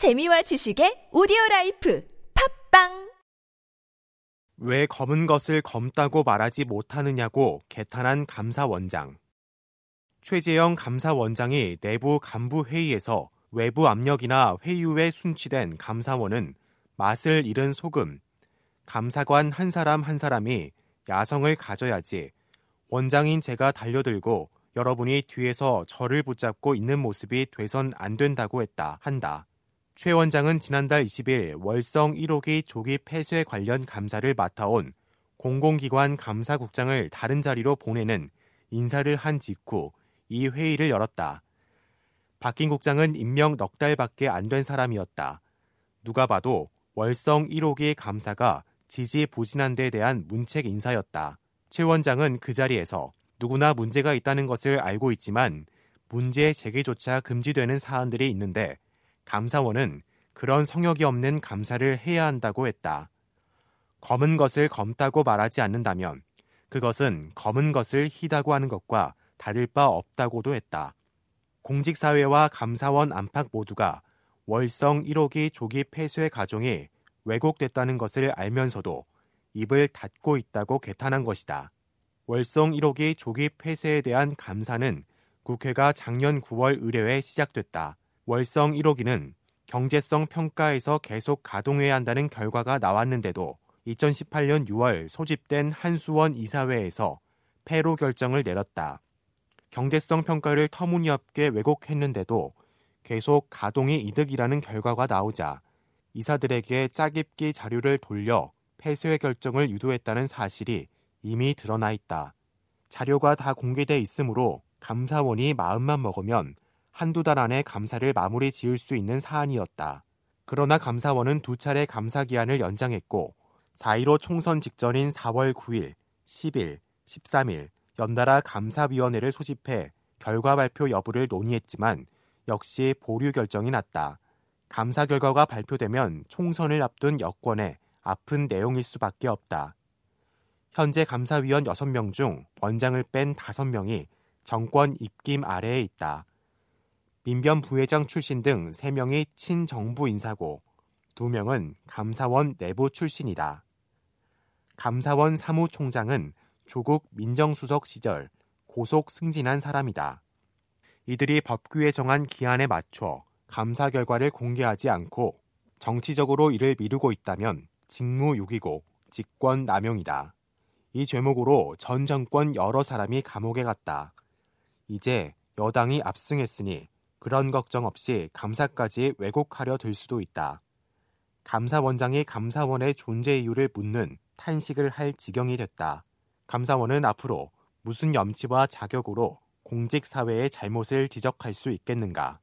재미와 지식의 오디오 라이프 팝빵 왜 검은 것을 검다고 말하지 못하느냐고 개탄한 감사원장. 최재형 감사원장이 내부 간부 회의에서 외부 압력이나 회유에 순치된 감사원은 맛을 잃은 소금, 감사관 한 사람 한 사람이 야성을 가져야지 원장인 제가 달려들고 여러분이 뒤에서 저를 붙잡고 있는 모습이 돼선 안 된다고 했다 한다. 최 원장은 지난달 20일 월성 1호기 조기 폐쇄 관련 감사를 맡아온 공공기관 감사국장을 다른 자리로 보내는 인사를 한 직후 이 회의를 열었다. 박긴 국장은 임명 넉 달밖에 안 된 사람이었다. 누가 봐도 월성 1호기 감사가 지지부진한 데 대한 문책 인사였다. 최 원장은 그 자리에서 누구나 문제가 있다는 것을 알고 있지만 문제 제기조차 금지되는 사안들이 있는데 감사원은 그런 성역이 없는 감사를 해야 한다고 했다. 검은 것을 검다고 말하지 않는다면 그것은 검은 것을 희다고 하는 것과 다를 바 없다고도 했다. 공직사회와 감사원 안팎 모두가 월성 1호기 조기 폐쇄 과정이 왜곡됐다는 것을 알면서도 입을 닫고 있다고 개탄한 것이다. 월성 1호기 조기 폐쇄에 대한 감사는 국회가 작년 9월 의뢰에 시작됐다. 월성 1호기는 경제성 평가에서 계속 가동해야 한다는 결과가 나왔는데도 2018년 6월 소집된 한수원 이사회에서 폐로 결정을 내렸다. 경제성 평가를 터무니없게 왜곡했는데도 계속 가동이 이득이라는 결과가 나오자 이사들에게 짜깁기 자료를 돌려 폐쇄 결정을 유도했다는 사실이 이미 드러나 있다. 자료가 다 공개돼 있으므로 감사원이 마음만 먹으면 한두 달 안에 감사를 마무리 지을 수 있는 사안이었다. 그러나 감사원은 두 차례 감사 기한을 연장했고 4.15 총선 직전인 4월 9일, 10일, 13일 연달아 감사위원회를 소집해 결과 발표 여부를 논의했지만 역시 보류 결정이 났다. 감사 결과가 발표되면 총선을 앞둔 여권에 아픈 내용일 수밖에 없다. 현재 감사위원 6명 중 원장을 뺀 5명이 정권 입김 아래에 있다. 민변 부회장 출신 등 3명이 친정부 인사고 2명은 감사원 내부 출신이다. 감사원 사무총장은 조국 민정수석 시절 고속 승진한 사람이다. 이들이 법규에 정한 기한에 맞춰 감사 결과를 공개하지 않고 정치적으로 이를 미루고 있다면 직무유기고 직권 남용이다. 이 죄목으로 전 정권 여러 사람이 감옥에 갔다. 이제 여당이 압승했으니 그런 걱정 없이 감사까지 왜곡하려 들 수도 있다. 감사원장이 감사원의 존재 이유를 묻는 탄식을 할 지경이 됐다. 감사원은 앞으로 무슨 염치와 자격으로 공직사회의 잘못을 지적할 수 있겠는가?